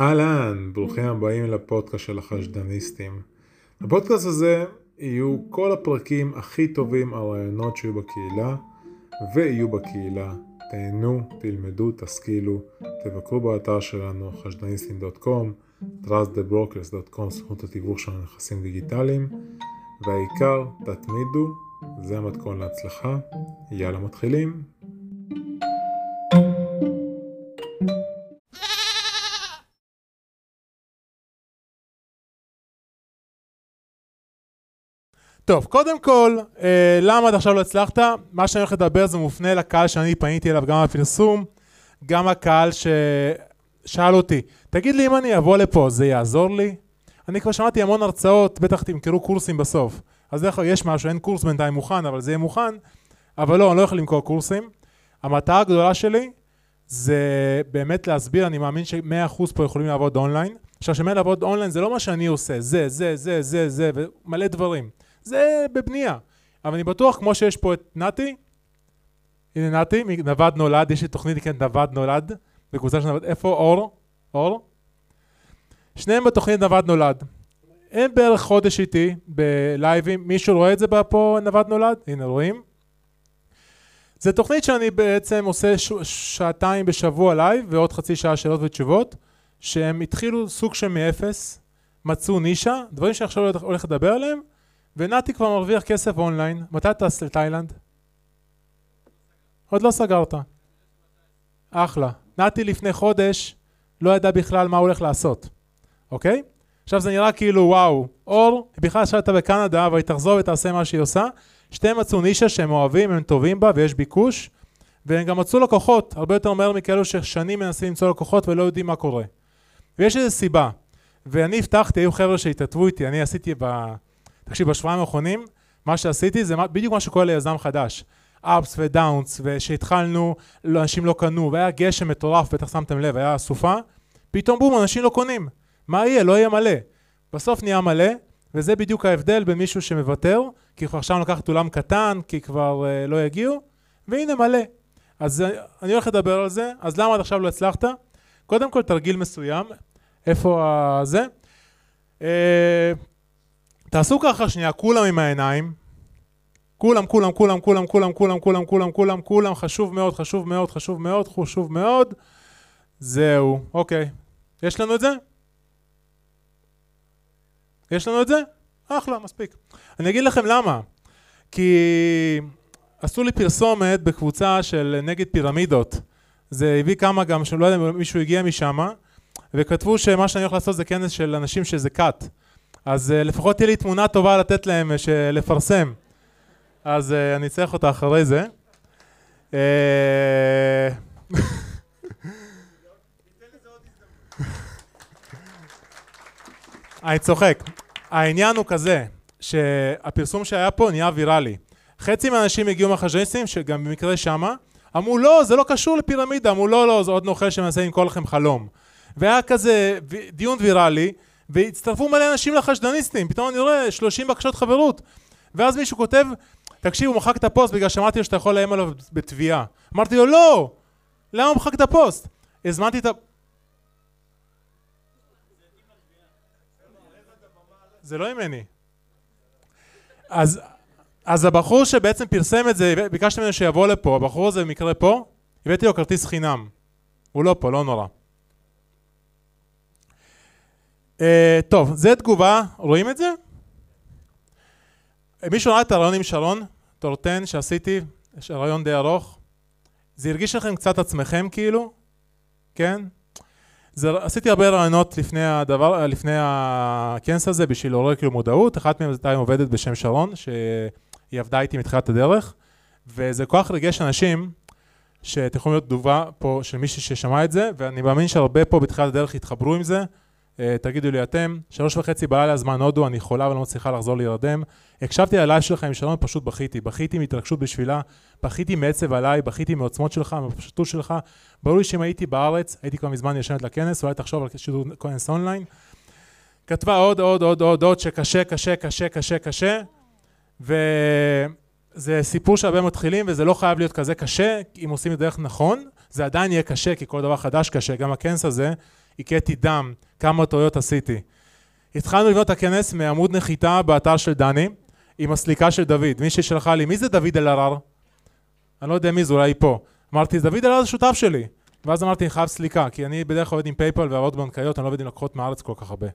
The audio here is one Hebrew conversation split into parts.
אהלן, ברוכים הבאים לפודקאסט של החשדניסטים. בפודקאסט הזה יהיו כל הפרקים הכי טובים על רעיונות שיהיו בקהילה ויהיו בקהילה. תהנו, תלמדו, תשכילו, תבקרו באתר שלנו חשדניסטים.com, trustthebrokers.com, סוכנות התיווך של נכסים דיגיטליים, והעיקר, תתמידו, זה המתכון להצלחה. יאללה מתחילים. טוב, קודם כל, אה, למה עד עכשיו לא הצלחת? מה שאני הולך לדבר זה מופנה לקהל שאני פניתי אליו גם בפרסום, גם הקהל ששאל אותי, תגיד לי אם אני אבוא לפה, זה יעזור לי? אני כבר שמעתי המון הרצאות, בטח תמכרו קורסים בסוף. אז דרך אגב, יש משהו, אין קורס בינתיים מוכן, אבל זה יהיה מוכן. אבל לא, אני לא יכול למכור קורסים. המטרה הגדולה שלי זה באמת להסביר, אני מאמין ש-100% פה יכולים לעבוד אונליין. עכשיו, כשאומר לעבוד אונליין זה לא מה שאני עושה, זה, זה, זה, זה, זה, ומלא דברים. זה בבנייה. אבל אני בטוח, כמו שיש פה את נתי, הנה נתי, נווד נולד, יש לי תוכנית נקראת נווד נולד, בקבוצה של נווד, איפה אור? אור? שניהם בתוכנית נווד נולד. הם בערך חודש איתי בלייבים, מישהו רואה את זה פה נווד נולד? הנה רואים. זה תוכנית שאני בעצם עושה ש... שעתיים בשבוע לייב ועוד חצי שעה שאלות ותשובות שהם התחילו סוג של מאפס, מצאו נישה, דברים שעכשיו הולך לדבר עליהם ונתי כבר מרוויח כסף אונליין, מתי טס לתאילנד? עוד לא סגרת. אחלה. נתי לפני חודש לא ידע בכלל מה הוא הולך לעשות, אוקיי? עכשיו זה נראה כאילו וואו, אור, בכלל הייתה בקנדה אבל היא תחזור ותעשה מה שהיא עושה. שתיהם מצאו נישה שהם אוהבים, הם טובים בה ויש ביקוש, והם גם מצאו לקוחות, הרבה יותר מהר מכאלו ששנים מנסים למצוא לקוחות ולא יודעים מה קורה. ויש איזו סיבה, ואני הבטחתי, היו חבר'ה שהתעטבו איתי, אני עשיתי ב... תקשיב, בשבועיים האחרונים, מה שעשיתי זה בדיוק מה שקורה ליזם חדש. אפס ודאונס, ושהתחלנו, לא, אנשים לא קנו, והיה גשם מטורף, בטח שמתם לב, היה אסופה, פתאום בום, אנשים לא קונים. מה יהיה? לא יהיה מלא. בסוף נהיה מלא, וזה בדיוק ההבדל בין מישהו שמוותר, כי כבר עכשיו לקחת אולם קטן, כי כבר uh, לא יגיעו, והנה מלא. אז uh, אני הולך לדבר על זה, אז למה עד עכשיו לא הצלחת? קודם כל תרגיל מסוים, איפה uh, זה? Uh, תעשו ככה שנייה, כולם עם העיניים. כולם, כולם, כולם, כולם, כולם, כולם, כולם, כולם, כולם, כולם, חשוב מאוד, חשוב מאוד, חשוב מאוד, חשוב מאוד. זהו, אוקיי. יש לנו את זה? יש לנו את זה? אחלה, מספיק. אני אגיד לכם למה. כי עשו לי פרסומת בקבוצה של נגד פירמידות. זה הביא כמה גם, שלא יודע אם מישהו הגיע משם, וכתבו שמה שאני הולך לעשות זה כנס של אנשים שזה cut. אז uh, לפחות תהיה לי תמונה טובה לתת להם, uh, לפרסם. אז uh, אני צריך אותה אחרי זה. אני צוחק. העניין הוא כזה, שהפרסום שהיה פה נהיה ויראלי. חצי מהאנשים הגיעו מהחז'ניסטים, שגם במקרה שמה, אמרו לא, זה לא קשור לפירמידה, אמרו לא, לא, זה עוד נוכל שמנסה למכור לכם חלום. והיה כזה דיון ויראלי, והצטרפו מלא אנשים לחשדניסטים, פתאום אני רואה 30 בקשות חברות. ואז מישהו כותב, תקשיב, הוא מחק את הפוסט בגלל שאמרתי לו שאתה יכול לאיים עליו בתביעה. אמרתי לו, לא! למה הוא מחק את הפוסט? הזמנתי את ה... זה לא ממני. אז, אז הבחור שבעצם פרסם את זה, ביקשתי ממנו שיבוא לפה, הבחור הזה במקרה פה, הבאתי לו כרטיס חינם. הוא לא פה, לא נורא. Uh, טוב, זה תגובה, רואים את זה? מישהו ראה את הרעיון עם שרון, טורטן שעשיתי, יש רעיון די ארוך. זה הרגיש לכם קצת עצמכם כאילו? כן? זה, עשיתי הרבה רעיונות לפני הדבר, לפני הכנס הזה בשביל לעורר כאילו מודעות, אחת מהן הייתה עובדת בשם שרון, שהיא עבדה איתי מתחילת הדרך, וזה כל כך ריגש אנשים, שאתם יכולים להיות תגובה פה של מישהו ששמע את זה, ואני מאמין שהרבה פה בתחילת הדרך יתחברו עם זה, אה, תגידו לי אתם, שלוש וחצי בלילה זמן הודו, אני חולה ולא מצליחה לחזור להירדם. הקשבתי ללייב שלך עם שלום ופשוט בכיתי, בכיתי מהתרגשות בשבילה, בכיתי מעצב עליי, בכיתי מעוצמות שלך, מהפשטות שלך. ברור לי שאם הייתי בארץ, הייתי כבר מזמן ישנת לכנס, אולי תחשוב על שידור כנס אונליין. כתבה עוד, עוד, עוד, עוד, עוד, שקשה, קשה, קשה, קשה, קשה, וזה סיפור שהרבה מתחילים, וזה לא חייב להיות כזה קשה, אם עושים את דרך נכון, זה עדיין יהיה קשה, כי כל דבר חדש קשה, גם הכנס הזה, הקזתי דם, כמה טעויות עשיתי. התחלנו לבנות את הכנס מעמוד נחיתה באתר של דני, עם הסליקה של דוד. מישהי שלחה לי, מי זה דוד אלהרר? אני לא יודע מי זה, אולי פה. אמרתי, דוד אלהרר זה שותף שלי. ואז אמרתי, אני חייב סליקה, כי אני בדרך כלל עובד עם פייפל והעברות בנקאיות, אני לא עובד עם לקוחות מהארץ כל כך הרבה.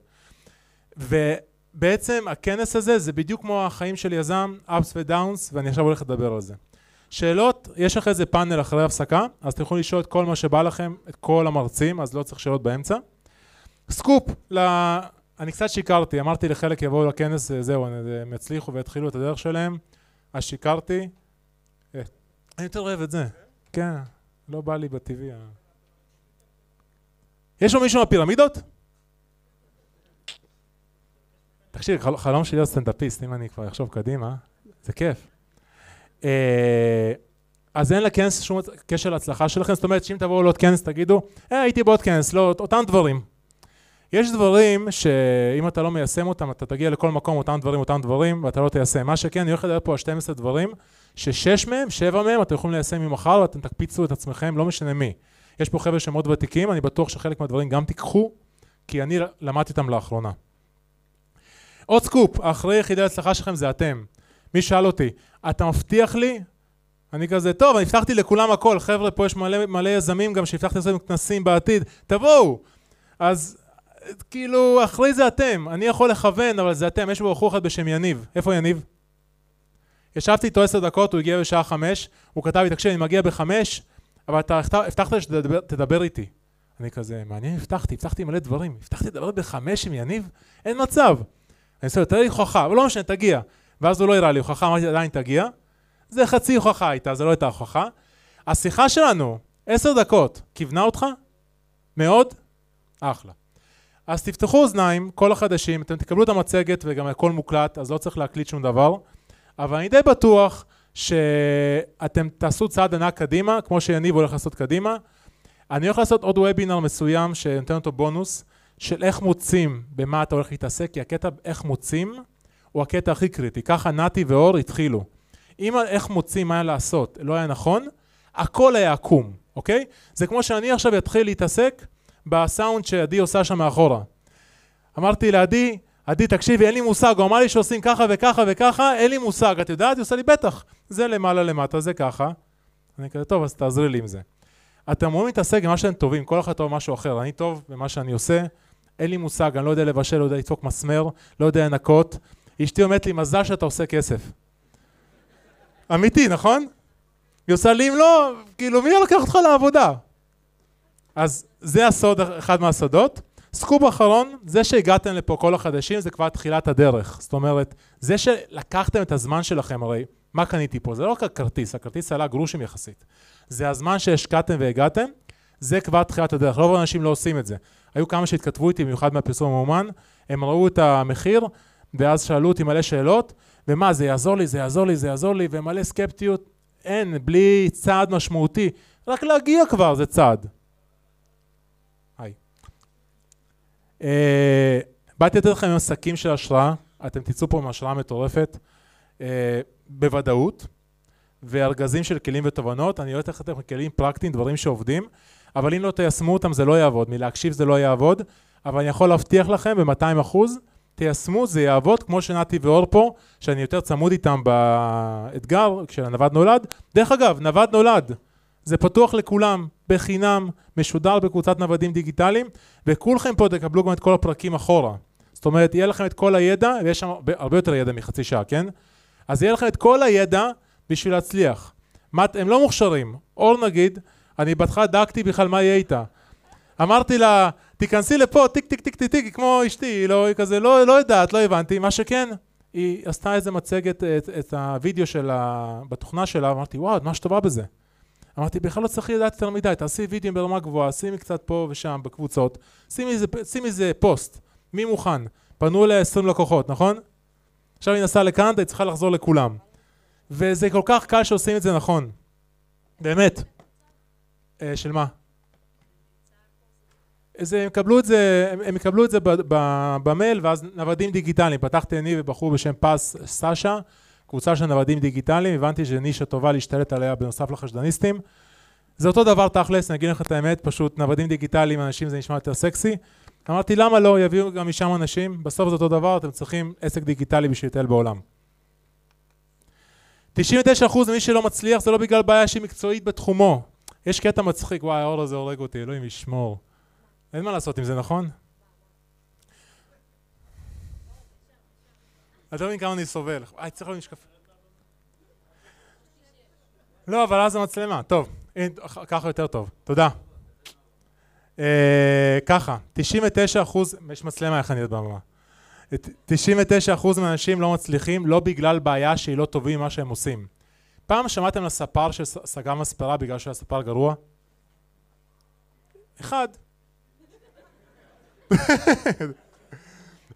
ובעצם הכנס הזה זה בדיוק כמו החיים של יזם, ups ו downs, ואני עכשיו הולך לדבר על זה. שאלות, יש לך איזה פאנל אחרי הפסקה, אז אתם יכולים לשאול את כל מה שבא לכם, את כל המרצים, אז לא צריך שאלות באמצע. סקופ, ל... אני קצת שיקרתי, אמרתי לחלק יבואו לכנס, זהו, הם יצליחו ויתחילו את הדרך שלהם, אז שיקרתי. אה, אני יותר אוהב את זה, כן, לא בא לי בטבעי. יש לו מישהו מהפירמידות? תקשיב, חלום שלי להיות סטנדאפיסט, אם אני כבר אחשוב קדימה, זה כיף. אה, אז אין לכנס שום קשר להצלחה שלכם, זאת אומרת שאם תבואו לעוד כנס תגידו, אה, הייתי בעוד כנס, לא, אותם דברים. יש דברים שאם אתה לא מיישם אותם, אתה תגיע לכל מקום, אותם דברים, אותם דברים, ואתה לא תיישם. מה שכן, אני הולך לדבר פה על 12 דברים, ששש מהם, שבע מהם, אתם יכולים ליישם ממחר, ואתם תקפיצו את עצמכם, לא משנה מי. יש פה חבר'ה שמאוד ותיקים, אני בטוח שחלק מהדברים גם תיקחו, כי אני למדתי אותם לאחרונה. עוד סקופ, אחרי יחידי ההצלחה שלכם זה אתם. מי שאל אותי, אתה מבטיח לי? אני כזה, טוב, אני הבטחתי לכולם הכל, חבר'ה, פה יש מלא, מלא יזמים גם שהבטחתי לעשות כנסים בעתיד, תבואו! אז כאילו, אחרי זה אתם, אני יכול לכוון, אבל זה אתם, יש בחור אחד בשם יניב, איפה יניב? ישבתי איתו עשר דקות, הוא הגיע בשעה חמש, הוא כתב לי, תקשיב, אני מגיע בחמש, אבל אתה הבטחת שתדבר איתי. אני כזה, מעניין, הבטחתי, הבטחתי מלא דברים, הבטחתי לדבר בחמש עם יניב? אין מצב. אני עושה, תראה לי הוכחה, אבל לא משנה, תגיע. ואז הוא לא הראה לי הוכחה, אמרתי, עדיין תגיע. זה חצי הוכחה הייתה, זה לא הייתה הוכחה. השיחה שלנו, עשר דקות, כיוונה אותך? מאוד? אחלה. אז תפתחו אוזניים, כל החדשים, אתם תקבלו את המצגת וגם הכל מוקלט, אז לא צריך להקליט שום דבר. אבל אני די בטוח שאתם תעשו צעד ענק קדימה, כמו שיניב הולך לעשות קדימה. אני הולך לעשות עוד וובינר מסוים שנותן אותו בונוס, של איך מוצאים במה אתה הולך להתעסק, כי הקטע איך מוצאים הוא הקטע הכי קריטי. ככה נתי ואור התחילו. אם איך מוצאים מה לעשות לא היה נכון, הכל היה עקום, אוקיי? זה כמו שאני עכשיו אתחיל להתעסק בסאונד שעדי עושה שם מאחורה. אמרתי לעדי, עדי תקשיבי אין לי מושג, הוא אמר לי שעושים ככה וככה וככה, אין לי מושג, את יודעת? היא עושה לי בטח, זה למעלה למטה, זה ככה. אני כזה, טוב, אז תעזרי לי עם זה. אתם אמורים להתעסק עם מה שאתם טובים, כל אחד טוב במשהו אחר, אני טוב במה שאני עושה, אין לי מושג, אני לא יודע לבשל, לא יודע לדפוק מסמר, לא יודע לנקות. אשתי אומרת לי, מזל שאתה עושה כסף. אמיתי, נכון? היא עושה לי, אם לא, כאילו, מי לוקח אותך לעבודה? אז זה הסוד, אחד מהסודות. סקופ אחרון, זה שהגעתם לפה כל החדשים זה כבר תחילת הדרך. זאת אומרת, זה שלקחתם את הזמן שלכם, הרי מה קניתי פה? זה לא רק הכרטיס, הכרטיס עלה גרושים יחסית. זה הזמן שהשקעתם והגעתם, זה כבר תחילת הדרך. רוב האנשים לא עושים את זה. היו כמה שהתכתבו איתי, במיוחד מהפרסום המאומן, הם ראו את המחיר, ואז שאלו אותי מלא שאלות, ומה, זה יעזור לי, זה יעזור לי, זה יעזור לי, ומלא סקפטיות. אין, בלי צעד משמעותי. רק להגיע כבר זה צעד. היי. Uh, באתי לתת לכם עסקים של השראה, אתם תצאו פה עם השראה מטורפת, uh, בוודאות, וארגזים של כלים ותובנות, אני הולך לתת לכם כלים פרקטיים, דברים שעובדים, אבל אם לא תיישמו אותם זה לא יעבוד, מלהקשיב זה לא יעבוד, אבל אני יכול להבטיח לכם ב-200 אחוז, תיישמו, זה יעבוד, כמו שנתי ואור פה, שאני יותר צמוד איתם באתגר, כשהנווד נולד. דרך אגב, נווד נולד, זה פתוח לכולם, בחינם, משודר בקבוצת נוודים דיגיטליים, וכולכם פה תקבלו גם את כל הפרקים אחורה. זאת אומרת, יהיה לכם את כל הידע, ויש שם הרבה יותר ידע מחצי שעה, כן? אז יהיה לכם את כל הידע בשביל להצליח. מה, הם לא מוכשרים. אור נגיד, אני בהתחלה דאגתי בכלל מה יהיה איתה. אמרתי לה, תיכנסי לפה, טיק טיק טיק טיק טיק, כמו אשתי, היא לא, היא כזה, לא, לא יודעת, לא הבנתי, מה שכן, היא עשתה איזה מצגת, את, את הוידאו שלה, בתוכנה שלה, אמרתי, וואו, מה שטובה בזה. אמרתי, בכלל לא צריך לדעת יותר מדי, תעשי וידאו ברמה גבוהה, שימי קצת פה ושם בקבוצות, שימי איזה, שימי איזה פוסט, מי מוכן? פנו אליה 20 לקוחות, נכון? עכשיו היא נסעה לקנדה, היא צריכה לחזור לכולם. וזה כל כך קל שעושים את זה נכון. באמת. אה, של מה? אז הם יקבלו את זה, הם יקבלו את זה במייל ואז נוודים דיגיטליים. פתחתי אני ובחור בשם פס סשה, קבוצה של נוודים דיגיטליים, הבנתי שזו נישה טובה להשתלט עליה בנוסף לחשדניסטים. זה אותו דבר תכלס, אני אגיד לך את האמת, פשוט נוודים דיגיטליים, אנשים זה נשמע יותר סקסי. אמרתי, למה לא? יביאו גם משם אנשים, בסוף זה אותו דבר, אתם צריכים עסק דיגיטלי בשביל לטייל בעולם. 99% ממי שלא מצליח זה לא בגלל בעיה שהיא מקצועית בתחומו. יש קטע מצחיק, וואי, האור הזה הורג אותי, אלוהים ישמור. אין מה לעשות עם זה, נכון? אתה מבין כמה אני סובל. אה, צריך להיות משקפים. לא, אבל אז המצלמה. טוב, ככה יותר טוב. תודה. אה, ככה, 99 אחוז, יש מצלמה איך אני יודע במה. 99 אחוז מהאנשים לא מצליחים, לא בגלל בעיה שהיא לא טובים ממה שהם עושים. פעם שמעתם על ספר שסגר מספרה בגלל שהספר גרוע? אחד.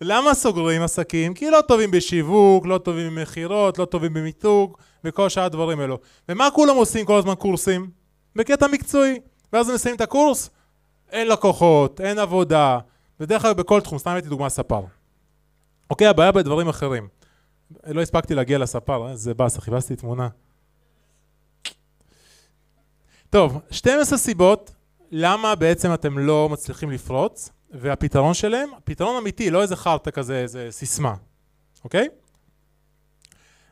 למה סוגרים עסקים? כי לא טובים בשיווק, לא טובים במכירות, לא טובים במיתוג וכל שאר הדברים האלו. ומה כולם עושים כל הזמן קורסים? בקטע מקצועי. ואז הם מסיימים את הקורס, אין לקוחות, אין עבודה, ודרך אגב בכל תחום, סתם הייתי דוגמה ספר. אוקיי, הבעיה בדברים אחרים. לא הספקתי להגיע לספר, איזה באסה, חיפשתי תמונה. טוב, 12 סיבות למה בעצם אתם לא מצליחים לפרוץ, והפתרון שלהם, פתרון אמיתי, לא איזה חרטא כזה, איזה סיסמה, אוקיי?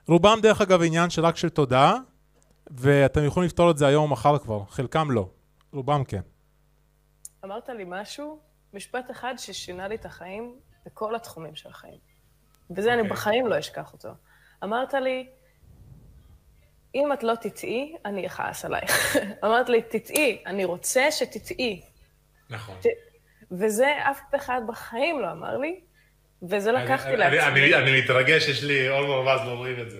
רובם דרך אגב עניין שרק של תודעה, ואתם יכולים לפתור את זה היום או מחר כבר, חלקם לא, רובם כן. אמרת לי משהו, משפט אחד ששינה לי את החיים בכל התחומים של החיים. וזה okay. אני אוקיי. בחיים לא אשכח אותו. אמרת לי, אם את לא תטעי, אני אכעס עלייך. אמרת לי, תטעי, אני רוצה שתטעי. נכון. ת... וזה אף אחד בחיים לא אמר לי, וזה לקחתי לעצמי. אני, אני, אני מתרגש, יש לי עול מרווז ואומרים את זה.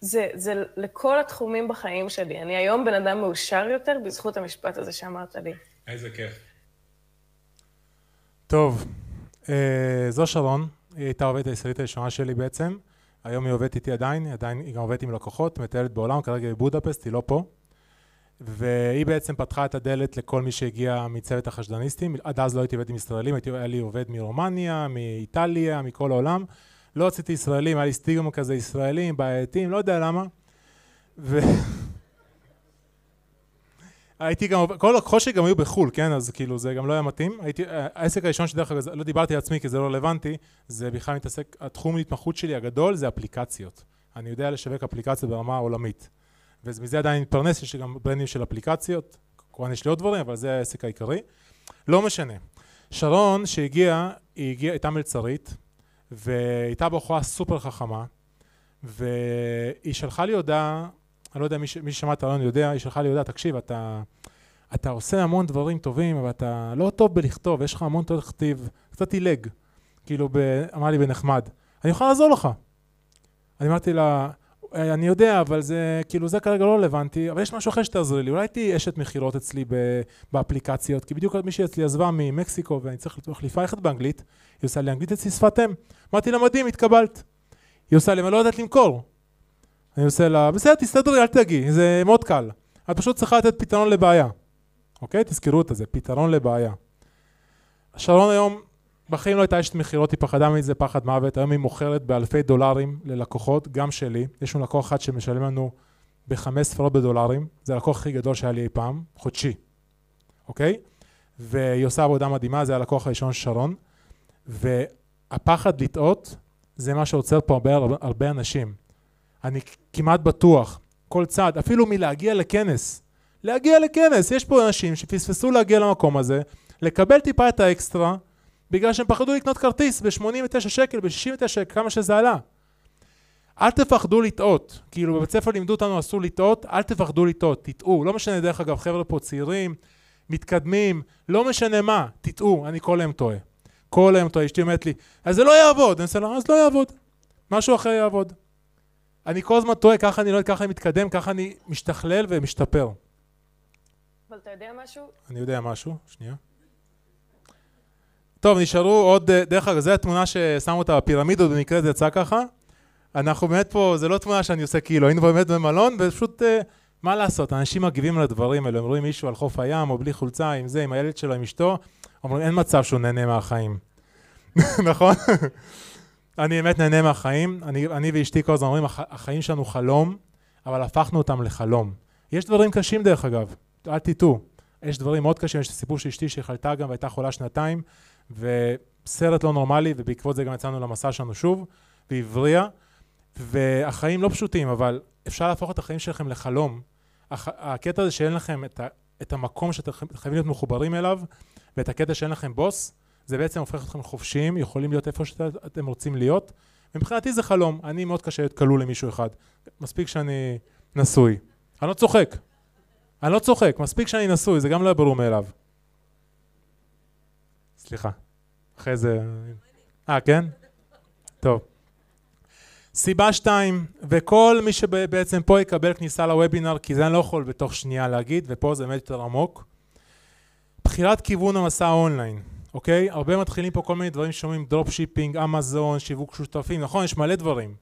זה, זה לכל התחומים בחיים שלי. אני היום בן אדם מאושר יותר בזכות המשפט הזה שאמרת לי. איזה כיף. טוב, אה, זו שרון, היא הייתה עובדת הישראלית הראשונה שלי בעצם. היום היא עובדת איתי עדיין, עדיין, היא גם עובדת עם לקוחות, מטיילת בעולם, כרגע היא בבודפסט, היא לא פה. והיא בעצם פתחה את הדלת לכל מי שהגיע מצוות החשדניסטים. עד אז לא הייתי עובד עם ישראלים, הייתי, היה לי עובד מרומניה, מאיטליה, מכל העולם. לא רציתי ישראלים, היה לי סטיגמה כזה ישראלים, בעייתיים, לא יודע למה. ו... הייתי גם, כל שלי גם היו בחו"ל, כן? אז כאילו זה גם לא היה מתאים. הייתי, העסק הראשון שדרך אגב, לא דיברתי על עצמי כי זה לא רלוונטי, זה בכלל מתעסק, התחום ההתמחות שלי הגדול זה אפליקציות. אני יודע לשווק אפליקציות ברמה העולמית. ומזה עדיין מתפרנס, יש לי גם ברנדים של אפליקציות, כמובן יש לי עוד דברים, אבל זה העסק העיקרי. לא משנה. שרון שהגיעה, היא הגיעה, הייתה מלצרית, והייתה בחורה סופר חכמה, והיא שלחה לי הודעה אני לא יודע, מי, ששמע את הרעיון יודע, היא שלחה לי הודעה, תקשיב, אתה, אתה עושה המון דברים טובים, אבל אתה לא טוב בלכתוב, יש לך המון טוב לכתיב, קצת עילג, כאילו, ב, אמר לי בנחמד, אני יכול לעזור לך. אני אמרתי לה, אני יודע, אבל זה, כאילו, זה כרגע לא רלוונטי, אבל יש משהו אחר שתעזרי לי, אולי תהיי אשת מכירות אצלי באפליקציות, כי בדיוק מישהי אצלי עזבה ממקסיקו ואני צריך להחליפה יחד באנגלית, היא עושה לי אנגלית אצלי שפת אם. אמרתי לה, מדהים, התקבלת. היא עושה לי, אבל לא יודעת למכור. אני עושה לה, בסדר, תסתדרי, אל תגיעי, זה מאוד קל. את פשוט צריכה לתת פתרון לבעיה. אוקיי? תזכרו את זה, פתרון לבעיה. שרון היום, בחיים לא הייתה אשת מכירות, היא פחדה מזה פחד מוות, היום היא מוכרת באלפי דולרים ללקוחות, גם שלי. יש לנו לקוח אחד שמשלם לנו בחמש ספרות בדולרים, זה הלקוח הכי גדול שהיה לי אי פעם, חודשי, אוקיי? והיא עושה עבודה מדהימה, זה הלקוח הראשון של שרון. והפחד לטעות, זה מה שעוצר פה הרבה, הרבה אנשים. אני כמעט בטוח, כל צעד, אפילו מלהגיע לכנס, להגיע לכנס, יש פה אנשים שפספסו להגיע למקום הזה, לקבל טיפה את האקסטרה, בגלל שהם פחדו לקנות כרטיס ב-89 שקל, ב-69 שקל, כמה שזה עלה. אל תפחדו לטעות, כאילו בבית ספר לימדו אותנו אסור לטעות, אל תפחדו לטעות, תטעו, לא משנה דרך אגב, חבר'ה פה צעירים, מתקדמים, לא משנה מה, תטעו, אני כל היום טועה. כל היום טועה, אשתי אומרת לי, אז זה לא יעבוד, אני לה, אז לא יעבוד, משהו אחר יעבוד. אני כל הזמן טועה, ככה אני לא יודע, ככה אני מתקדם, ככה אני משתכלל ומשתפר. אבל אתה יודע משהו? אני יודע משהו, שנייה. טוב, נשארו עוד, אה, דרך אגב, זו התמונה ששמו אותה בפירמידות, במקרה זה יצא ככה. אנחנו באמת פה, זה לא תמונה שאני עושה כאילו, היינו באמת במלון, ופשוט, אה, מה לעשות, אנשים מגיבים על הדברים האלו, הם רואים מישהו על חוף הים, או בלי חולצה, עם זה, עם הילד שלו, עם אשתו, אומרים, אין מצב שהוא נהנה מהחיים. נכון? אני באמת נהנה מהחיים, אני, אני ואשתי כל הזמן אומרים, החיים שלנו חלום, אבל הפכנו אותם לחלום. יש דברים קשים דרך אגב, אל תטעו, יש דברים מאוד קשים, יש את הסיפור של אשתי שחלתה גם והייתה חולה שנתיים, וסרט לא נורמלי, ובעקבות זה גם יצאנו למסע שלנו שוב, והבריאה, והחיים לא פשוטים, אבל אפשר להפוך את החיים שלכם לחלום. הח... הקטע הזה שאין לכם את, ה... את המקום שאתם חייבים להיות מחוברים אליו, ואת הקטע שאין לכם בוס, זה בעצם הופך אתכם חופשיים, יכולים להיות איפה שאתם רוצים להיות. מבחינתי זה חלום, אני מאוד קשה להיות כלול למישהו אחד. מספיק שאני נשוי. אני לא צוחק. אני לא צוחק, מספיק שאני נשוי, זה גם לא ברור מאליו. סליחה. אחרי זה... אה, כן? טוב. סיבה שתיים, וכל מי שבעצם פה יקבל כניסה לוובינר, כי זה אני לא יכול בתוך שנייה להגיד, ופה זה באמת יותר עמוק. בחירת כיוון המסע האונליין, אוקיי? הרבה מתחילים פה כל מיני דברים שומעים, dropshipping, אמזון, שיווק שותפים, נכון? יש מלא דברים.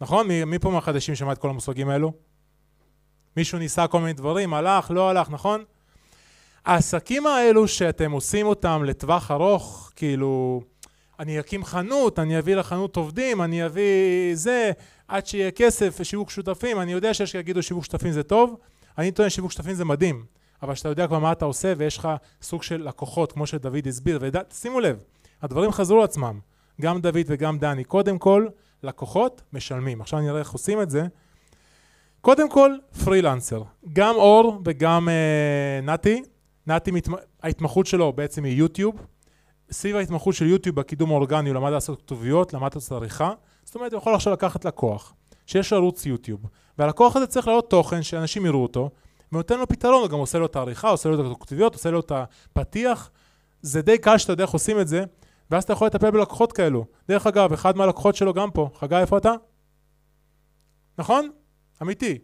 נכון? מי, מי פה מהחדשים שמע את כל המושגים האלו? מישהו ניסה כל מיני דברים, הלך, לא הלך, נכון? העסקים האלו שאתם עושים אותם לטווח ארוך, כאילו, אני אקים חנות, אני אביא לחנות עובדים, אני אביא זה, עד שיהיה כסף, שיווק שותפים, אני יודע שיש שיגידו שיווק שותפים זה טוב, אני טוען שיווק שותפים זה מדהים, אבל שאתה יודע כבר מה אתה עושה ויש לך סוג של לקוחות, כמו שדוד הסביר, ושימו לב, הדברים חזרו לעצמם, גם דוד וגם דני, קודם כל, לקוחות משלמים. עכשיו אני אראה איך עושים את זה. קודם כל, פרילנסר. גם אור וגם אה, נתי, נתי. ההתמחות שלו בעצם היא יוטיוב. סביב ההתמחות של יוטיוב בקידום האורגני הוא למד לעשות כתוביות, למד לעשות עריכה. זאת אומרת, הוא יכול עכשיו לקחת לקוח שיש לו ערוץ יוטיוב, והלקוח הזה צריך לעלות תוכן שאנשים יראו אותו, ונותן לו פתרון, הוא גם עושה לו את העריכה, עושה לו את הכתוביות, עושה לו את הפתיח. זה די קל שאתה יודע איך עושים את זה, ואז אתה יכול לטפל בלקוחות כאלו. דרך אגב, אחד מהלקוחות שלו גם פה. חגי, איפה אתה? נכון? אמיתי.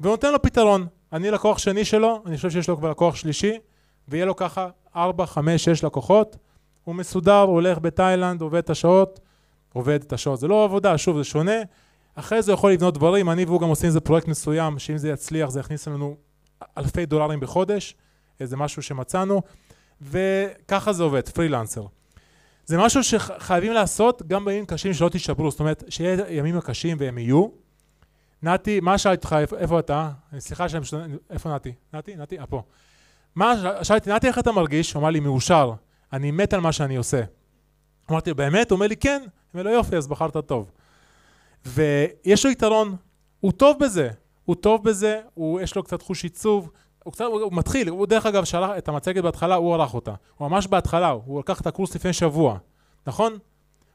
והוא נותן לו פתרון. אני לקוח שני שלו, אני חושב שיש לו כבר לקוח שלישי, ויהיה לו ככה 4, 5, 6 לקוחות. הוא מסודר, הוא הולך בתאילנד, עובד את השעות, עובד את השעות. זה לא עבודה, שוב, זה שונה. אחרי זה הוא יכול לבנות דברים, אני והוא גם עושים איזה פרויקט מסוים, שאם זה יצליח זה יכניס לנו אלפי דולרים בחודש, איזה משהו שמצאנו, וככה זה עובד, פרילנסר. זה משהו שחייבים לעשות גם בימים קשים שלא תישברו, זאת אומרת, שיהיה ימים קשים והם יהיו. נתי, מה שאלתי אותך, איפה, אתה? סליחה שאני פשוט, איפה נתי? נתי? נתי? אה, פה. מה, שאלתי, נתי, איך אתה מרגיש? הוא אמר לי, מאושר, אני מת על מה שאני עושה. אמרתי באמת? הוא אומר לי, כן. אומר לו, יופי, אז בחרת טוב. ויש לו יתרון, הוא טוב בזה, הוא טוב בזה, הוא, יש לו קצת חוש עיצוב, הוא קצת, הוא מתחיל, הוא דרך אגב שלח את המצגת בהתחלה, הוא ערך אותה. הוא ממש בהתחלה, הוא לקח את הקורס לפני שבוע, נכון?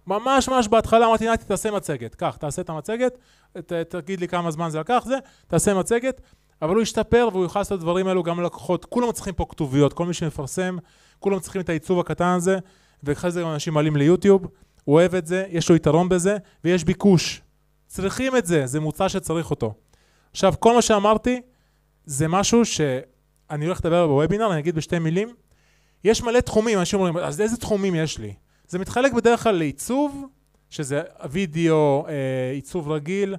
ממש ממש בהתחלה אמרתי, נתי, תעשה מצגת. קח, תעשה את המצגת, ת, תגיד לי כמה זמן זה לקח, זה, תעשה מצגת, אבל הוא ישתפר והוא יוכל לעשות את הדברים האלו גם ללקוחות. כולם צריכים פה כתוביות, כל מי שמפרסם, כולם צריכים את העיצוב הקטן הזה, ואחרי זה אנשים מעלים ליוטיוב, הוא אוהב את זה, יש לו יתרון בזה, ויש ביקוש. צריכים את זה, זה מוצר שצריך אותו. עכשיו, כל מה שאמרתי, זה משהו שאני הולך לדבר בוובינר, אני אגיד בשתי מילים. יש מלא תחומים, אנשים אומרים, אז איזה תחומים יש לי? זה מתחלק בדרך כלל לעיצוב, שזה וידאו, אה, עיצוב רגיל,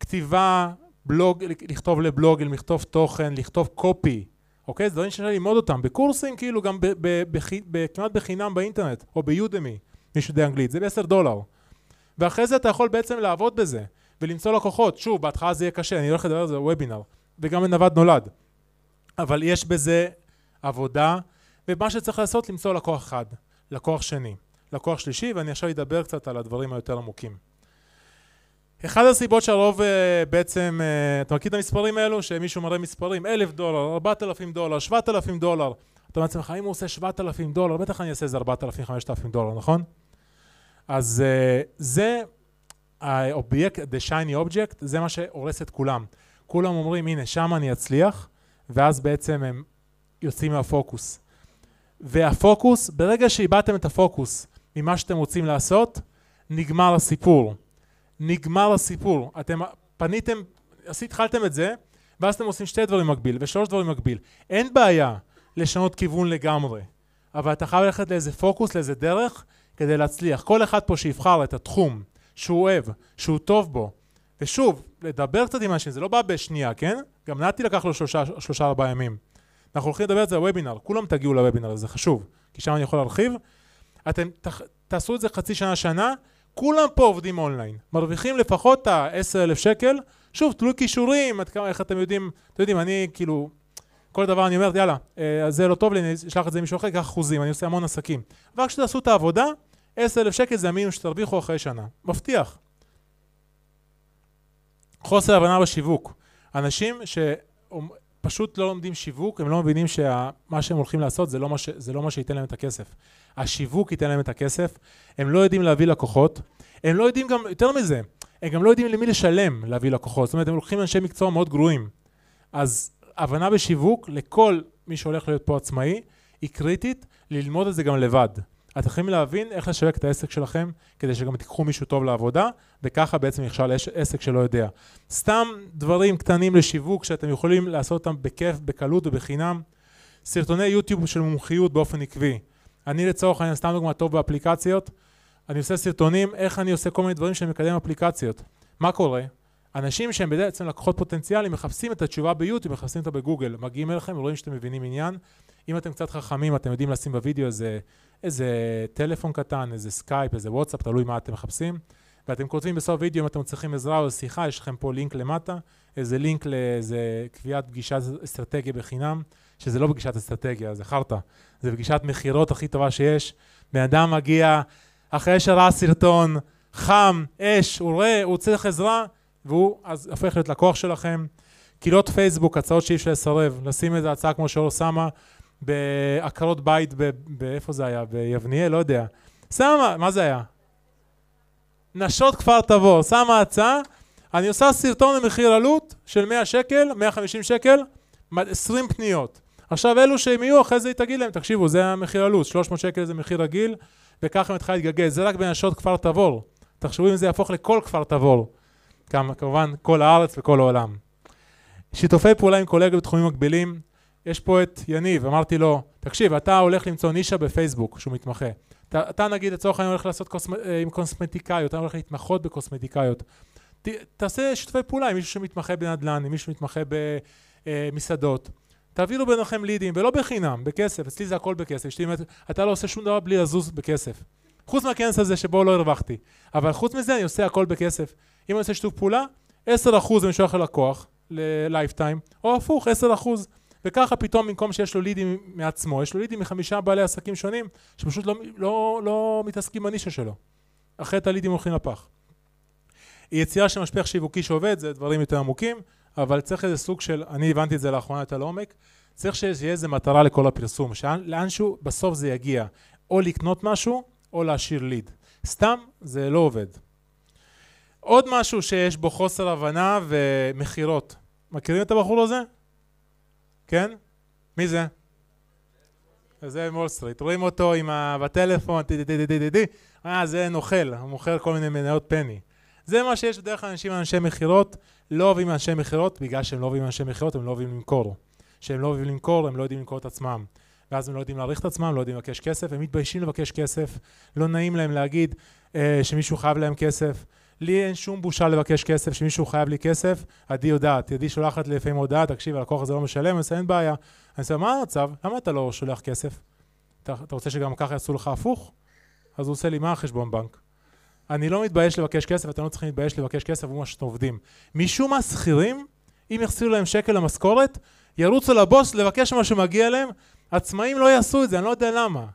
כתיבה, בלוג, לכתוב לבלוג, לכתוב תוכן, לכתוב קופי, אוקיי? זה דברים שאני ללמוד אותם. בקורסים, כאילו גם כמעט בחינם באינטרנט, או ביודמי, מי שיודע אנגלית, זה ב-10 דולר. ואחרי זה אתה יכול בעצם לעבוד בזה, ולמצוא לקוחות. שוב, בהתחלה זה יהיה קשה, אני הולך לדבר על זה בוובינר, וגם בנווד נולד. אבל יש בזה עבודה, ומה שצריך לעשות, למצוא לקוח אחד, לקוח שני. לקוח שלישי, ואני עכשיו אדבר קצת על הדברים היותר עמוקים. אחד הסיבות שהרוב אה, בעצם, אה, אתה מכיר את המספרים האלו? שמישהו מראה מספרים, אלף דולר, ארבעת אלפים דולר, שבעת אלפים דולר. אתה אומר לעצמך, אם הוא עושה שבעת אלפים דולר, בטח אני אעשה איזה ארבעת אלפים, חמשת אלפים דולר, נכון? אז אה, זה האובייקט, the shiny object, זה מה שהורס את כולם. כולם אומרים, הנה, שם אני אצליח, ואז בעצם הם יוצאים מהפוקוס. והפוקוס, ברגע שאיבדתם את הפוקוס ממה שאתם רוצים לעשות, נגמר הסיפור. נגמר הסיפור. אתם פניתם, התחלתם את זה, ואז אתם עושים שתי דברים מקביל, ושלוש דברים מקביל. אין בעיה לשנות כיוון לגמרי, אבל אתה חייב ללכת לאיזה פוקוס, לאיזה דרך, כדי להצליח. כל אחד פה שיבחר את התחום שהוא אוהב, שהוא טוב בו, ושוב, לדבר קצת עם אנשים, זה לא בא בשנייה, כן? גם נתי לקח לו שלושה, שלושה ארבעה ימים. אנחנו הולכים לדבר על זה בוובינר, כולם תגיעו לוובינר, זה חשוב, כי שם אני יכול להרחיב. אתם ת, תעשו את זה חצי שנה, שנה, כולם פה עובדים אונליין. מרוויחים לפחות את ה-10,000 שקל, שוב, תלוי כישורים, עד כמה, איך אתם יודעים, אתם יודעים, אני כאילו, כל דבר אני אומרת, יאללה, אה, זה לא טוב לי, אני אשלח את זה למישהו אחר, קח אחוזים, אני עושה המון עסקים. ורק כשתעשו את העבודה, 10,000 שקל זה המינימום שתרוויחו אחרי שנה. מבטיח. חוסר הבנה בשיווק. אנשים שפשוט לא לומדים שיווק, הם לא מבינים שמה שהם הולכים לעשות זה לא מה, ש... זה לא מה שייתן להם את הכסף. השיווק ייתן להם את הכסף, הם לא יודעים להביא לקוחות, הם לא יודעים גם, יותר מזה, הם גם לא יודעים למי לשלם להביא לקוחות. זאת אומרת, הם לוקחים אנשי מקצוע מאוד גרועים. אז הבנה בשיווק לכל מי שהולך להיות פה עצמאי, היא קריטית ללמוד את זה גם לבד. אתם יכולים להבין איך לשווק את העסק שלכם, כדי שגם תיקחו מישהו טוב לעבודה, וככה בעצם נכשל עסק שלא יודע. סתם דברים קטנים לשיווק שאתם יכולים לעשות אותם בכיף, בקלות ובחינם. סרטוני יוטיוב של מומחיות באופן עקבי. אני לצורך העניין, סתם דוגמא טוב באפליקציות, אני עושה סרטונים, איך אני עושה כל מיני דברים שאני מקדם אפליקציות. מה קורה? אנשים שהם בעצם לקוחות פוטנציאליים מחפשים את התשובה ביוטיוב, מחפשים אותה בגוגל, מגיעים אליכם, רואים שאתם מבינים עניין. אם אתם קצת חכמים, אתם יודעים לשים בווידאו איזה, איזה טלפון קטן, איזה סקייפ, איזה וואטסאפ, תלוי מה אתם מחפשים. ואתם כותבים בסוף וידאו אם אתם צריכים עזרה או שיחה, יש לכם פה לינק למטה, איזה לינק לאיזה קביעת פגישת אסטרטגיה בחינם, שזה לא פגישת אסטרטגיה, זה חרטא, זה פגישת מכירות הכי טובה שיש. בן אדם מגיע אחרי שראה סרטון, חם, אש, הוא רואה, הוא צריך עזרה, והוא אז הופך להיות לקוח שלכם. קהילות פייסבוק, הצעות שאי אפשר לסרב, לשים איזה הצעה כמו שאור שמה בעקרות בית, באיפה זה היה? ביבניאל? לא יודע. שמה, מה זה היה? נשות כפר תבור, שמה הצעה, אני עושה סרטון למחיר עלות של 100 שקל, 150 שקל, 20 פניות. עכשיו אלו שהם יהיו, אחרי זה היא תגיד להם, תקשיבו, זה המחיר עלות, 300 שקל זה מחיר רגיל, וככה מתחילה להתגלגל. זה רק בנשות כפר תבור. תחשבו אם זה יהפוך לכל כפר תבור. כמובן, כל הארץ וכל העולם. שיתופי פעולה עם קולגות בתחומים מקבילים, יש פה את יניב, אמרתי לו, תקשיב, אתה הולך למצוא נישה בפייסבוק שהוא מתמחה. אתה, אתה נגיד לצורך העניין הולך לעשות קוסמ... אה, עם קוסמטיקאיות, אתה הולך להתמחות בקוסמטיקאיות. ת, תעשה שיתופי פעולה עם מישהו שמתמחה בנדל"ן, עם מישהו שמתמחה במסעדות. תעבירו ביניכם לידים, ולא בחינם, בכסף, אצלי זה הכל בכסף. אומרת, אתה לא עושה שום דבר בלי לזוז בכסף. חוץ מהכנס הזה שבו לא הרווחתי. אבל חוץ מזה אני עושה הכל בכסף. אם אני עושה שיתוף פעולה, 10% אני שולח ללקוח, ללייפטיים, או הפוך, 10%. וככה פתאום במקום שיש לו לידים מעצמו, יש לו לידים מחמישה בעלי עסקים שונים, שפשוט לא, לא, לא מתעסקים בנישה שלו. אחרת הלידים הולכים לפח. יצירה של משפך שיווקי שעובד, זה דברים יותר עמוקים, אבל צריך איזה סוג של, אני הבנתי את זה לאחרונה יותר לעומק, צריך שיהיה איזה מטרה לכל הפרסום, שלאנשהו בסוף זה יגיע, או לקנות משהו, או להשאיר ליד. סתם זה לא עובד. עוד משהו שיש בו חוסר הבנה ומכירות. מכירים את הבחור הזה? כן? מי זה? זה מול סטריט. רואים אותו עם ה... בטלפון, טי טי טי טי טי אה, זה נוכל, הוא מוכר כל מיני מניות פני. זה מה שיש בדרך כלל אנשים אנשי מכירות, לא אוהבים אנשי מכירות, בגלל שהם לא אוהבים אנשי מכירות, הם לא אוהבים למכור. כשהם לא אוהבים למכור, הם לא יודעים למכור את עצמם. ואז הם לא יודעים להעריך את עצמם, לא יודעים לבקש כסף, הם מתביישים לבקש כסף, לא נעים להם להגיד אה, שמישהו חייב להם כסף. לי אין שום בושה לבקש כסף, שמישהו חייב לי כסף, עדי יודעת, ידי שולחת לי לפעמים הודעה, תקשיב, הלקוח הזה לא משלם, אני עושה, אין בעיה. אני עושה, מה המצב? למה אתה לא שולח כסף? אתה, אתה רוצה שגם ככה יעשו לך הפוך? אז הוא עושה לי, מה החשבון בנק? אני לא מתבייש לבקש כסף, אתם לא צריכים להתבייש לבקש כסף עבור מה שאתם עובדים. משום מה שכירים, אם יחסירו להם שקל למשכורת, ירוצו לבוס לבקש מה שמגיע להם, עצמאים לא יעשו את זה, אני לא יודע למה.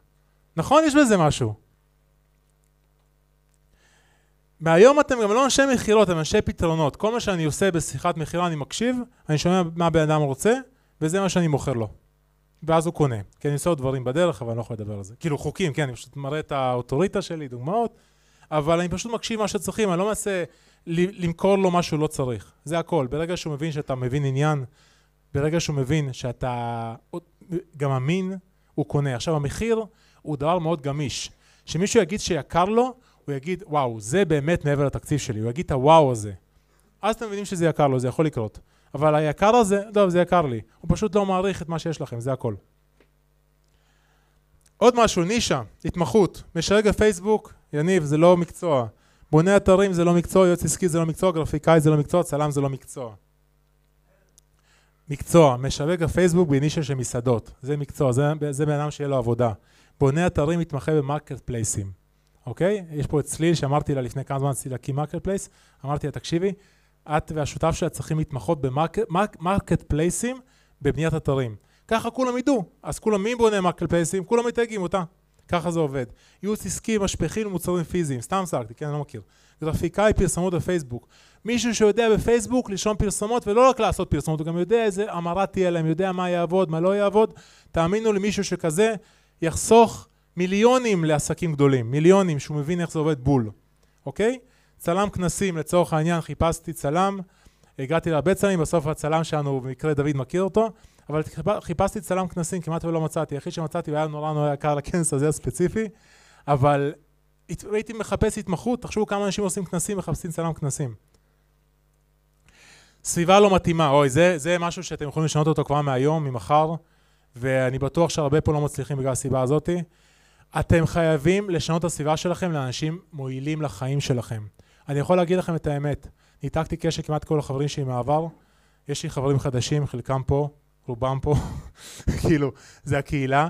נכון? יש בזה משהו. מהיום אתם גם לא אנשי מכירות, אתם אנשי פתרונות. כל מה שאני עושה בשיחת מכירה אני מקשיב, אני שומע מה הבן אדם רוצה, וזה מה שאני מוכר לו. ואז הוא קונה. כי אני עושה עוד דברים בדרך, אבל אני לא יכול לדבר על זה. כאילו חוקים, כן, אני פשוט מראה את האוטוריטה שלי, דוגמאות, אבל אני פשוט מקשיב מה שצריכים, אני לא מנסה למכור לו מה שהוא לא צריך. זה הכל. ברגע שהוא מבין שאתה מבין עניין, ברגע שהוא מבין שאתה גם אמין, הוא קונה. עכשיו, המחיר הוא דבר מאוד גמיש. שמישהו יגיד שיקר לו, הוא יגיד, וואו, זה באמת מעבר לתקציב שלי, הוא יגיד את הוואו הזה. אז אתם מבינים שזה יקר לו, זה יכול לקרות. אבל היקר הזה, לא, זה יקר לי. הוא פשוט לא מעריך את מה שיש לכם, זה הכל. עוד משהו, נישה, התמחות. משרג הפייסבוק, יניב, זה לא מקצוע. בונה אתרים זה לא מקצוע, יועץ עסקי זה לא מקצוע, גרפיקאי זה לא מקצוע, צלם זה לא מקצוע. מקצוע, משווק הפייסבוק בנישה של מסעדות, זה מקצוע, זה, זה בן אדם שיהיה לו עבודה. בונה אתרים מתמחה במרקט פלייסים. אוקיי? יש פה את צליל שאמרתי לה לפני כמה זמן רציתי להקים marketplace, אמרתי לה, תקשיבי, את והשותף שלך צריכים להתמחות ב marketplace ים בבניית אתרים. ככה כולם ידעו. אז כולם, מי בונה marketplace ים? כולם מתייגים אותה. ככה זה עובד. ייעוץ עסקי, משפכים ומוצרים פיזיים. סתם סרקתי, כן, אני לא מכיר. גרפיקאי פרסומות בפייסבוק. מישהו שיודע בפייסבוק לרשום פרסומות, ולא רק לעשות פרסומות, הוא גם יודע איזה המרה תהיה להם, יודע מה יעבוד, מה לא יעבוד. תאמינו לי, מישהו שכזה יחסוך מיליונים לעסקים גדולים. מיליונים, שהוא מבין איך זה עובד בול. אוקיי? צלם כנסים, לצורך העניין, חיפשתי צלם. הגעתי להרבה צלמים, בסוף הצלם שלנו, במקרה דוד מכיר אותו, אבל חיפשתי צלם כנסים, כמעט ולא מצאתי. היחיד שמצאתי, היה נורא נורא יקר לכנס הזה הספציפי, אבל הייתי מחפש התמחות, תחשבו כמה אנשים עושים כנסים, מחפשים צלם כנסים. סביבה לא מתאימה, אוי, זה, זה משהו שאתם יכולים לשנות אותו כבר מהיום, ממחר, ואני בטוח שהרבה פה לא מצליחים בגלל הסיבה הזאתי. אתם חייבים לשנות את הסביבה שלכם לאנשים מועילים לחיים שלכם. אני יכול להגיד לכם את האמת, ניתקתי קשר כמעט כל החברים שלי מהעבר, יש לי חברים חדשים, חלקם פה, רובם פה, כאילו, זה הקהילה,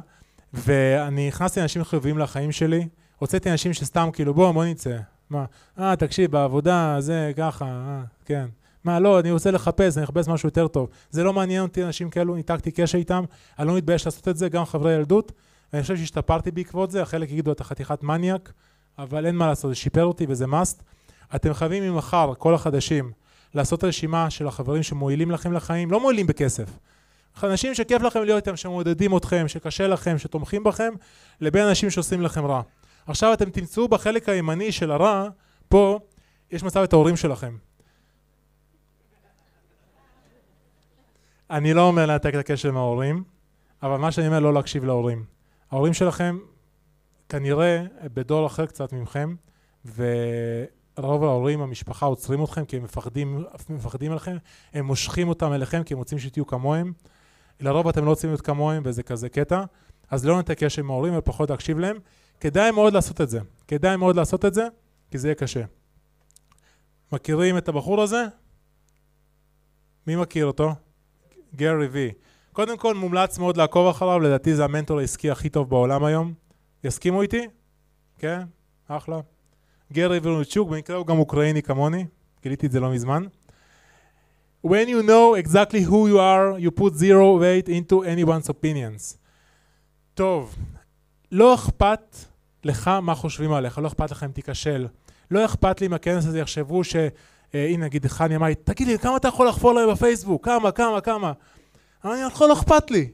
ואני הכנסתי אנשים חיוביים לחיים שלי, הוצאתי אנשים שסתם כאילו, בוא, בוא נצא. מה, אה, תקשיב, בעבודה, זה ככה, אה, כן. מה, לא, אני רוצה לחפש, אני אחפש משהו יותר טוב. זה לא מעניין אותי, אנשים כאלו, ניתקתי קשר איתם, אני לא מתבייש לעשות את זה, גם חברי ילדות, ואני חושב שהשתפרתי בעקבות זה, החלק יגידו, אתה חתיכת מניאק, אבל אין מה לעשות, זה שיפר אותי וזה must. אתם חייבים ממחר, כל החדשים, לעשות רשימה של החברים שמועילים לכם לחיים, לא מועילים בכסף. אנשים שכיף לכם להיות איתם, שמעודדים אתכם, שקשה לכם, שתומכים בכם, לבין אנשים שעושים לכם רע. עכשיו אתם תמצאו בחלק הימני של הרע, פה יש מצב את ההורים שלכם. אני לא אומר לנתק את הקשר עם ההורים, אבל מה שאני אומר לא להקשיב להורים. ההורים שלכם כנראה בדור אחר קצת ממכם, ורוב ההורים, המשפחה עוצרים אתכם כי הם מפחדים, מפחדים עליכם, הם מושכים אותם אליכם כי הם רוצים שתהיו כמוהם. לרוב אתם לא רוצים להיות כמוהם וזה כזה קטע, אז לא נתק קשר עם ההורים ופחות להקשיב להם. כדאי מאוד לעשות את זה. כדאי מאוד לעשות את זה, כי זה יהיה קשה. מכירים את הבחור הזה? מי מכיר אותו? גרי וי. קודם כל מומלץ מאוד לעקוב אחריו, לדעתי זה המנטור העסקי הכי טוב בעולם היום. יסכימו איתי? כן? אחלה. גרי ורנצ'וק, במקרה הוא גם אוקראיני כמוני, גיליתי את זה לא מזמן. When you know exactly who you are, you put zero weight into anyone's opinions. טוב, לא אכפת לך מה חושבים עליך, לא אכפת לך אם תיכשל. לא אכפת לי אם הכנס הזה יחשבו ש... אה, הנה נגיד חני אמר לי, תגיד לי, כמה אתה יכול לחפור להם בפייסבוק? כמה, כמה, כמה? אני יכול, לא אכפת לי.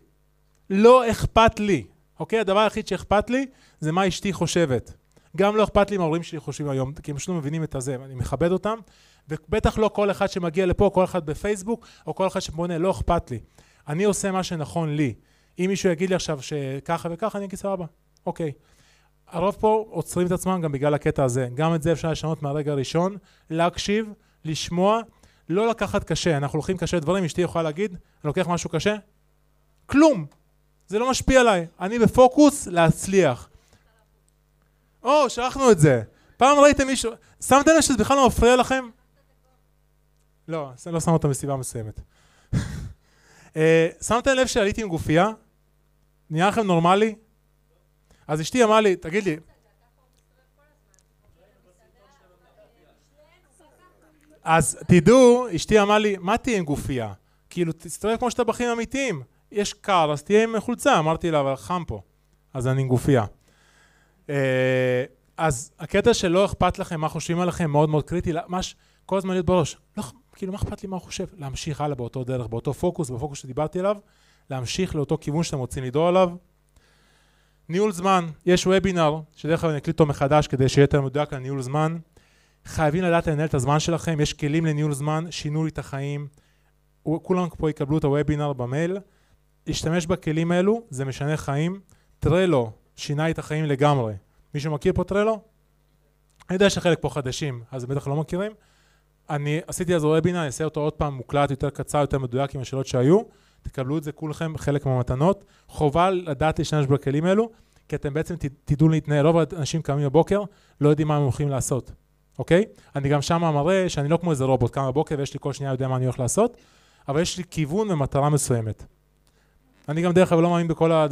לא אכפת לי. אוקיי? הדבר היחיד שאכפת לי זה מה אשתי חושבת. גם לא אכפת לי מה ההורים שלי חושבים היום, כי הם פשוט לא מבינים את הזה, אני מכבד אותם, ובטח לא כל אחד שמגיע לפה, כל אחד בפייסבוק, או כל אחד שבונה, לא אכפת לי. אני עושה מה שנכון לי. אם מישהו יגיד לי עכשיו שככה וככה, אני אגיד סבבה, אוקיי. הרוב פה עוצרים את עצמם גם בגלל הקטע הזה. גם את זה אפשר לשנות מהרגע הראשון, להקשיב, לשמוע, לא לקחת קשה. אנחנו לוקחים קשה דברים, אשתי יכולה להגיד, אני לוקח משהו קשה? כלום. זה לא משפיע עליי. אני בפוקוס להצליח. או, שכחנו את זה. פעם ראיתם מישהו... שמתם לב שזה בכלל לא מפריע לכם? לא, לא שם אותו מסיבה מסוימת. אה, שמתם לב שעליתי עם גופייה? נהיה לכם נורמלי? אז אשתי אמרה לי, תגיד לי... אז תדעו, אשתי אמרה לי, מה תהיה עם גופייה? כאילו, תסתובב כמו שאתה בחיים אמיתיים. יש קר, אז תהיה עם חולצה. אמרתי לה, אבל חם פה. אז אני עם גופייה. אה, אז הקטע שלא אכפת לכם מה חושבים עליכם מאוד מאוד קריטי, ממש כל הזמן להיות בראש. לא, כאילו, מה אכפת לי מה הוא חושב? להמשיך הלאה באותו דרך, באותו פוקוס, בפוקוס שדיברתי עליו, להמשיך לאותו כיוון שאתם רוצים לדור עליו. ניהול זמן, יש וובינר, שדרך אגב אני אקליט אותו מחדש כדי שיהיה יותר מדויק על ניהול זמן. חייבים לדעת לנהל את הזמן שלכם, יש כלים לניהול זמן, שינו לי את החיים. כולם פה יקבלו את הוובינר במייל. להשתמש בכלים האלו, זה משנה חיים. טרלו שינה את החיים לגמרי. מישהו מכיר פה טרלו? אני יודע שחלק פה חדשים, אז בטח לא מכירים. אני עשיתי אז וובינר, אני אעשה אותו עוד פעם מוקלט, יותר קצר, יותר מדויק עם השאלות שהיו. תקבלו את זה כולכם, חלק מהמתנות. חובה לדעת להשתמש בכלים האלו, כי אתם בעצם תדעו להתנהל. רוב האנשים קמים בבוקר, לא יודעים מה הם הולכים לעשות, אוקיי? אני גם שם מראה שאני לא כמו איזה רובוט, קם בבוקר ויש לי כל שנייה יודע מה אני הולך לעשות, אבל יש לי כיוון ומטרה מסוימת. אני גם דרך אגב לא מאמין בכל ה...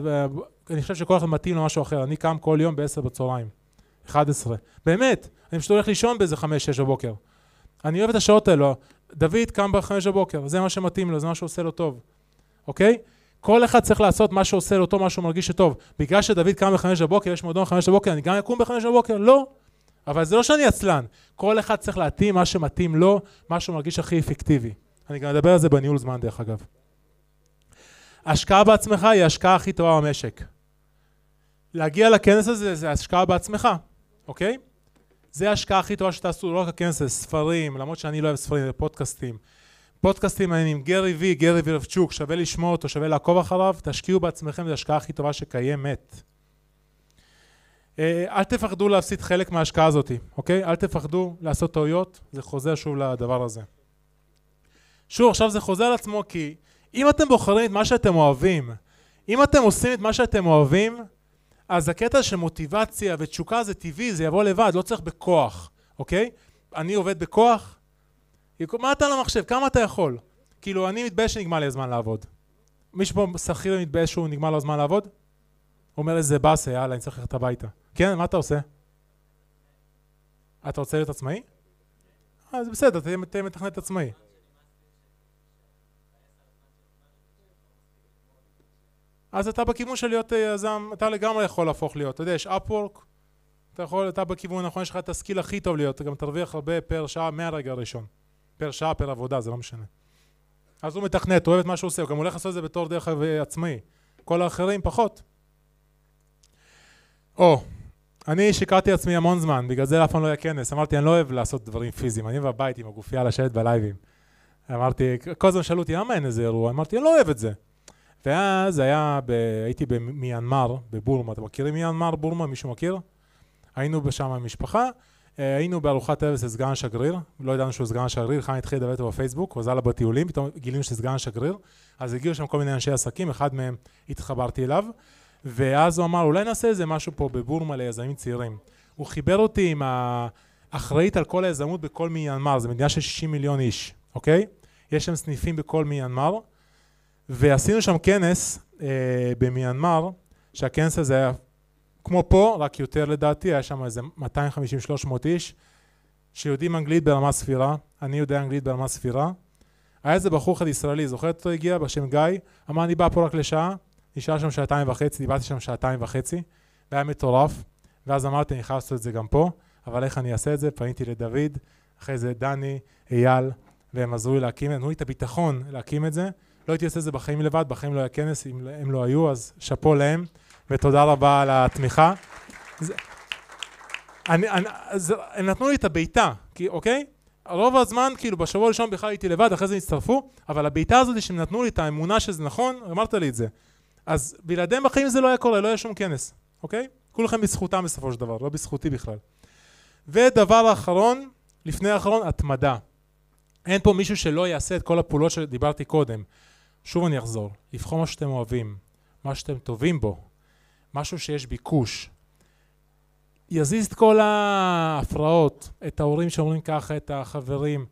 אני חושב שכל אחד מתאים למשהו אחר. אני קם כל יום ב-10 בצהריים, 11. באמת, אני פשוט הולך לישון באיזה 5-6 בבוקר. אני אוהב את השעות האלו. דוד קם ב-5 בבוקר, זה מה שמתאים לו, זה מה שעושה לו טוב. אוקיי? כל אחד צריך לעשות מה שעושה לאותו מה שהוא מרגיש שטוב. בגלל שדוד קם בחמש בבוקר, יש מועדון בחמש בבוקר, אני גם אקום בחמש בבוקר? לא. אבל זה לא שאני עצלן. כל אחד צריך להתאים מה שמתאים לו, מה שהוא מרגיש הכי אפקטיבי. אני גם אדבר על זה בניהול זמן, דרך אגב. השקעה בעצמך היא ההשקעה הכי טובה במשק. להגיע לכנס הזה זה השקעה בעצמך, אוקיי? זה ההשקעה הכי טובה שתעשו, לא רק הכנס הזה, ספרים, למרות שאני לא אוהב ספרים, זה פודקאסטים. פודקאסטים מעניינים, גרי וי, גרי וירבצ'וק, שווה לשמוע אותו, שווה לעקוב אחריו, תשקיעו בעצמכם, זו ההשקעה הכי טובה שקיימת. אה, אל תפחדו להפסיד חלק מההשקעה הזאת, אוקיי? אל תפחדו לעשות טעויות, זה חוזר שוב לדבר הזה. שוב, עכשיו זה חוזר על עצמו כי אם אתם בוחרים את מה שאתם אוהבים, אם אתם עושים את מה שאתם אוהבים, אז הקטע של מוטיבציה ותשוקה זה טבעי, זה יבוא לבד, לא צריך בכוח, אוקיי? אני עובד בכוח, מה אתה על המחשב? כמה אתה יכול? כאילו, אני מתבייש שנגמר לי הזמן לעבוד. מישהו פה שכיר מתבייש שהוא נגמר לו הזמן לעבוד? הוא אומר איזה באסה, יאללה, אני צריך ללכת הביתה. כן, מה אתה עושה? אתה רוצה להיות עצמאי? אה, זה בסדר, תהיה מתכנת עצמאי. אז אתה בכיוון של להיות אה, יזם, אתה לגמרי יכול להפוך להיות. אתה יודע, יש אפוורק, אתה יכול, אתה בכיוון הנכון, יש לך את הסקיל הכי טוב להיות, אתה גם תרוויח הרבה פר שעה מהרגע הראשון. פר שעה, פר עבודה, זה לא משנה. אז הוא מתכנת, הוא אוהב את מה שהוא עושה, הוא גם הולך לעשות את זה בתור דרך עצמאי. כל האחרים פחות. או, אני שיקרתי עצמי המון זמן, בגלל זה אף פעם לא היה כנס. אמרתי, אני לא אוהב לעשות דברים פיזיים, אני בבית עם הגופייה לשבת בלייבים. אמרתי, כל הזמן שאלו אותי, למה אין איזה אירוע? אמרתי, אני לא אוהב את זה. ואז היה, ב... הייתי במיינמר, בבורמה, אתם מכירים מיינמר, בורמה, מישהו מכיר? היינו שם עם משפחה, אה, היינו בארוחת ערב אצל סגן השגריר, לא ידענו שהוא סגן השגריר, חיים התחיל לדבר איתו בפייסבוק, הוא עזר לה בטיולים, פתאום גילינו שזה סגן השגריר, אז הגיעו שם כל מיני אנשי עסקים, אחד מהם התחברתי אליו, ואז הוא אמר, אולי נעשה איזה משהו פה בבורמה ליזמים צעירים. הוא חיבר אותי עם האחראית על כל היזמות בכל מיינמר, זו מדינה של 60 מיליון איש, אוקיי? יש שם סניפים בכל מיינמר, ועשינו שם כנס אה, במיינמר, שהכנס הזה היה כמו פה, רק יותר לדעתי, היה שם איזה 250-300 איש שיודעים אנגלית ברמה ספירה, אני יודע אנגלית ברמה ספירה. היה איזה בחור אחד ישראלי, זוכר אותו הגיע בשם גיא, אמר אני בא פה רק לשעה, נשאר שם שעתיים וחצי, דיברתי שם שעתיים וחצי, והיה מטורף, ואז אמרתי אני חייב לעשות את זה גם פה, אבל איך אני אעשה את זה? פניתי לדוד, אחרי זה דני, אייל, והם עזרו לי להקים, נתנו לי את הביטחון להקים את זה, לא הייתי עושה את זה בחיים לבד, בחיים לא היה כנס, אם הם לא היו, אז שאפו להם. ותודה רבה על התמיכה. זה, אני, אני, זה, הם נתנו לי את הבעיטה, אוקיי? רוב הזמן, כאילו, בשבוע הראשון בכלל הייתי לבד, אחרי זה הצטרפו, אבל הבעיטה הזאת שהם נתנו לי את האמונה שזה נכון, אמרת לי את זה. אז בלעדיהם בחיים זה לא היה קורה, לא היה שום כנס, אוקיי? כולכם בזכותם בסופו של דבר, לא בזכותי בכלל. ודבר אחרון, לפני האחרון, התמדה. אין פה מישהו שלא יעשה את כל הפעולות שדיברתי קודם. שוב אני אחזור, לבחור מה שאתם אוהבים, מה שאתם טובים בו, משהו שיש ביקוש. יזיז את כל ההפרעות, את ההורים שאומרים ככה, את החברים,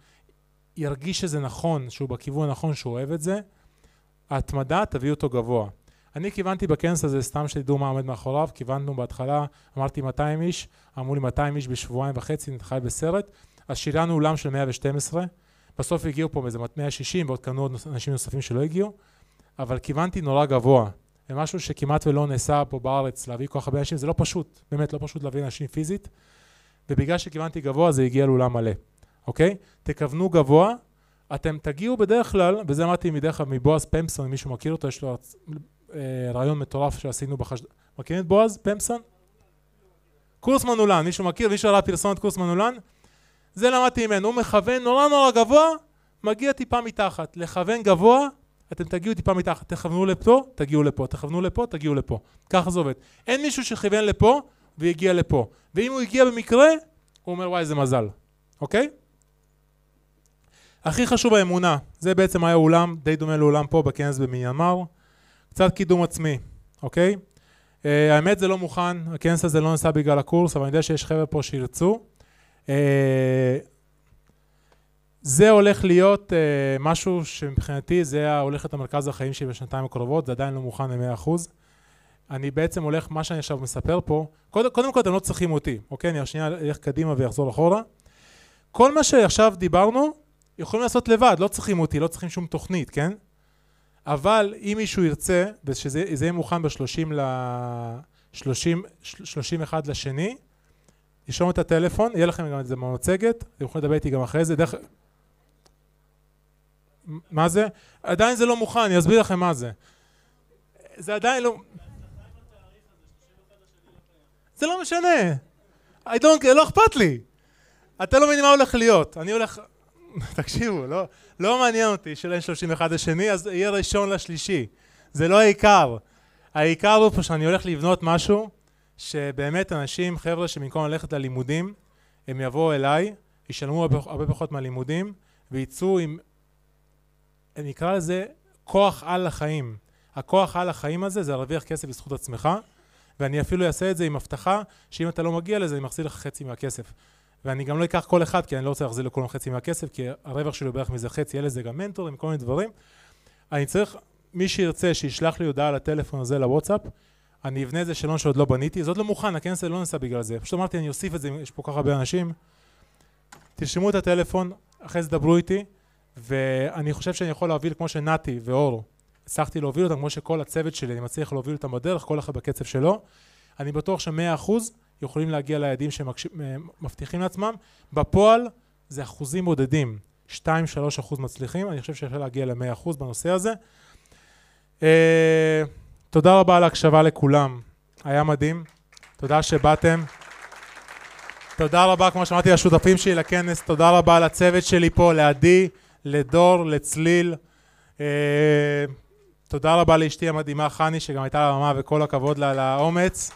ירגיש שזה נכון, שהוא בכיוון הנכון, שהוא אוהב את זה, ההתמדה תביא אותו גבוה. אני כיוונתי בכנס הזה, סתם שתדעו מה עומד מאחוריו, כיווננו בהתחלה, אמרתי 200 איש, אמרו לי 200 איש בשבועיים וחצי, נתחי בסרט, אז שילנו אולם של 112, בסוף הגיעו פה מאיזה 160 ועוד קנו עוד אנשים נוספים שלא הגיעו, אבל כיוונתי נורא גבוה. זה משהו שכמעט ולא נעשה פה בארץ, להביא כל כך הרבה אנשים, זה לא פשוט, באמת לא פשוט להביא אנשים פיזית, ובגלל שכיוונתי גבוה זה הגיע לאולם מלא, אוקיי? תכוונו גבוה, אתם תגיעו בדרך כלל, וזה אמרתי מדרך כלל מבועז פמפסון, מישהו מכיר אותו, יש לו אה, רעיון מטורף שעשינו בחש... מכירים את בועז פמפסון? קורס מנולן, מישהו מכיר? מישהו ראה פרסומת קורס מנולן? זה למדתי ממנו, הוא מכוון נורא נורא גבוה, מגיע טיפה מתחת. לכוון גבוה, אתם תגיעו טיפה מתחת, תכוונו לפה, תגיעו לפה, תכוונו לפה, תגיעו לפה. ככה זה עובד. אין מישהו שכיוון לפה והגיע לפה. ואם הוא הגיע במקרה, הוא אומר וואי איזה מזל, אוקיי? הכי חשוב האמונה, זה בעצם היה אולם, די דומה לאולם פה בכנס במיינמר. קצת קידום עצמי, אוקיי? Uh, האמת זה לא מוכן, הכנס הזה לא נעשה בגלל הקורס, אבל אני יודע שיש חבר'ה פה שירצו. Uh, זה הולך להיות uh, משהו שמבחינתי זה הולך להיות המרכז החיים שלי בשנתיים הקרובות, זה עדיין לא מוכן ל-100%. אני בעצם הולך, מה שאני עכשיו מספר פה, קודם, קודם כל אתם לא צריכים אותי, אוקיי? אני שנייה אלך קדימה ואחזור אחורה. כל מה שעכשיו דיברנו, יכולים לעשות לבד, לא צריכים אותי, לא צריכים שום תוכנית, כן? אבל אם מישהו ירצה, ושזה זה יהיה מוכן ב-30 ל... 30, 31 לשני, ירשום את הטלפון, יהיה לכם גם את זה במצגת, אתם יכולים לדבר איתי גם אחרי זה, דרך... מה זה? עדיין זה לא מוכן, אני אסביר לכם מה זה. זה עדיין לא... זה לא משנה. I don't, לא אכפת לי. אתה לא מבין מה הולך להיות. אני הולך... תקשיבו, לא, לא מעניין אותי של N31 לשני, אז יהיה ראשון לשלישי. זה לא העיקר. העיקר הוא פה שאני הולך לבנות משהו שבאמת אנשים, חבר'ה, שבמקום ללכת ללימודים, הם יבואו אליי, ישלמו הרבה, הרבה פחות מהלימודים, ויצאו עם, אני אקרא לזה, כוח על החיים. הכוח על החיים הזה זה להרוויח כסף בזכות עצמך, ואני אפילו אעשה את זה עם הבטחה שאם אתה לא מגיע לזה, אני מחזיר לך חצי מהכסף. ואני גם לא אקח כל אחד, כי אני לא רוצה להחזיר לכולם חצי מהכסף, כי הרווח שלי הוא בערך מזה חצי, יהיה לזה גם מנטורים, כל מיני דברים. אני צריך, מי שירצה, שישלח לי הודעה לטלפון הזה, לוואטסאפ, אני אבנה איזה שאלון שעוד לא בניתי, זה עוד לא מוכן, הכנס הזה לא נעשה בגלל זה. פשוט אמרתי, אני אוסיף את זה, יש פה כל כך הרבה אנשים. תרשמו את הטלפון, אחרי זה דברו איתי, ואני חושב שאני יכול להוביל כמו שנתי ואור, הצלחתי להוביל אותם, כמו שכל הצוות שלי, אני מצליח להוביל אותם בדרך, כל אחד בקצב שלו. אני בטוח שמאה אחוז יכולים להגיע ליעדים שהם מבטיחים לעצמם. בפועל זה אחוזים בודדים, 2-3 אחוז מצליחים, אני חושב שאפשר להגיע ל-100 אחוז בנושא הזה. Uh, תודה רבה על ההקשבה לכולם, היה מדהים, תודה שבאתם. תודה רבה, כמו שאמרתי, לשותפים שלי לכנס, תודה רבה לצוות שלי פה, לעדי, לדור, לצליל. Uh, תודה רבה לאשתי המדהימה חני, שגם הייתה על הבמה, וכל הכבוד לה על האומץ.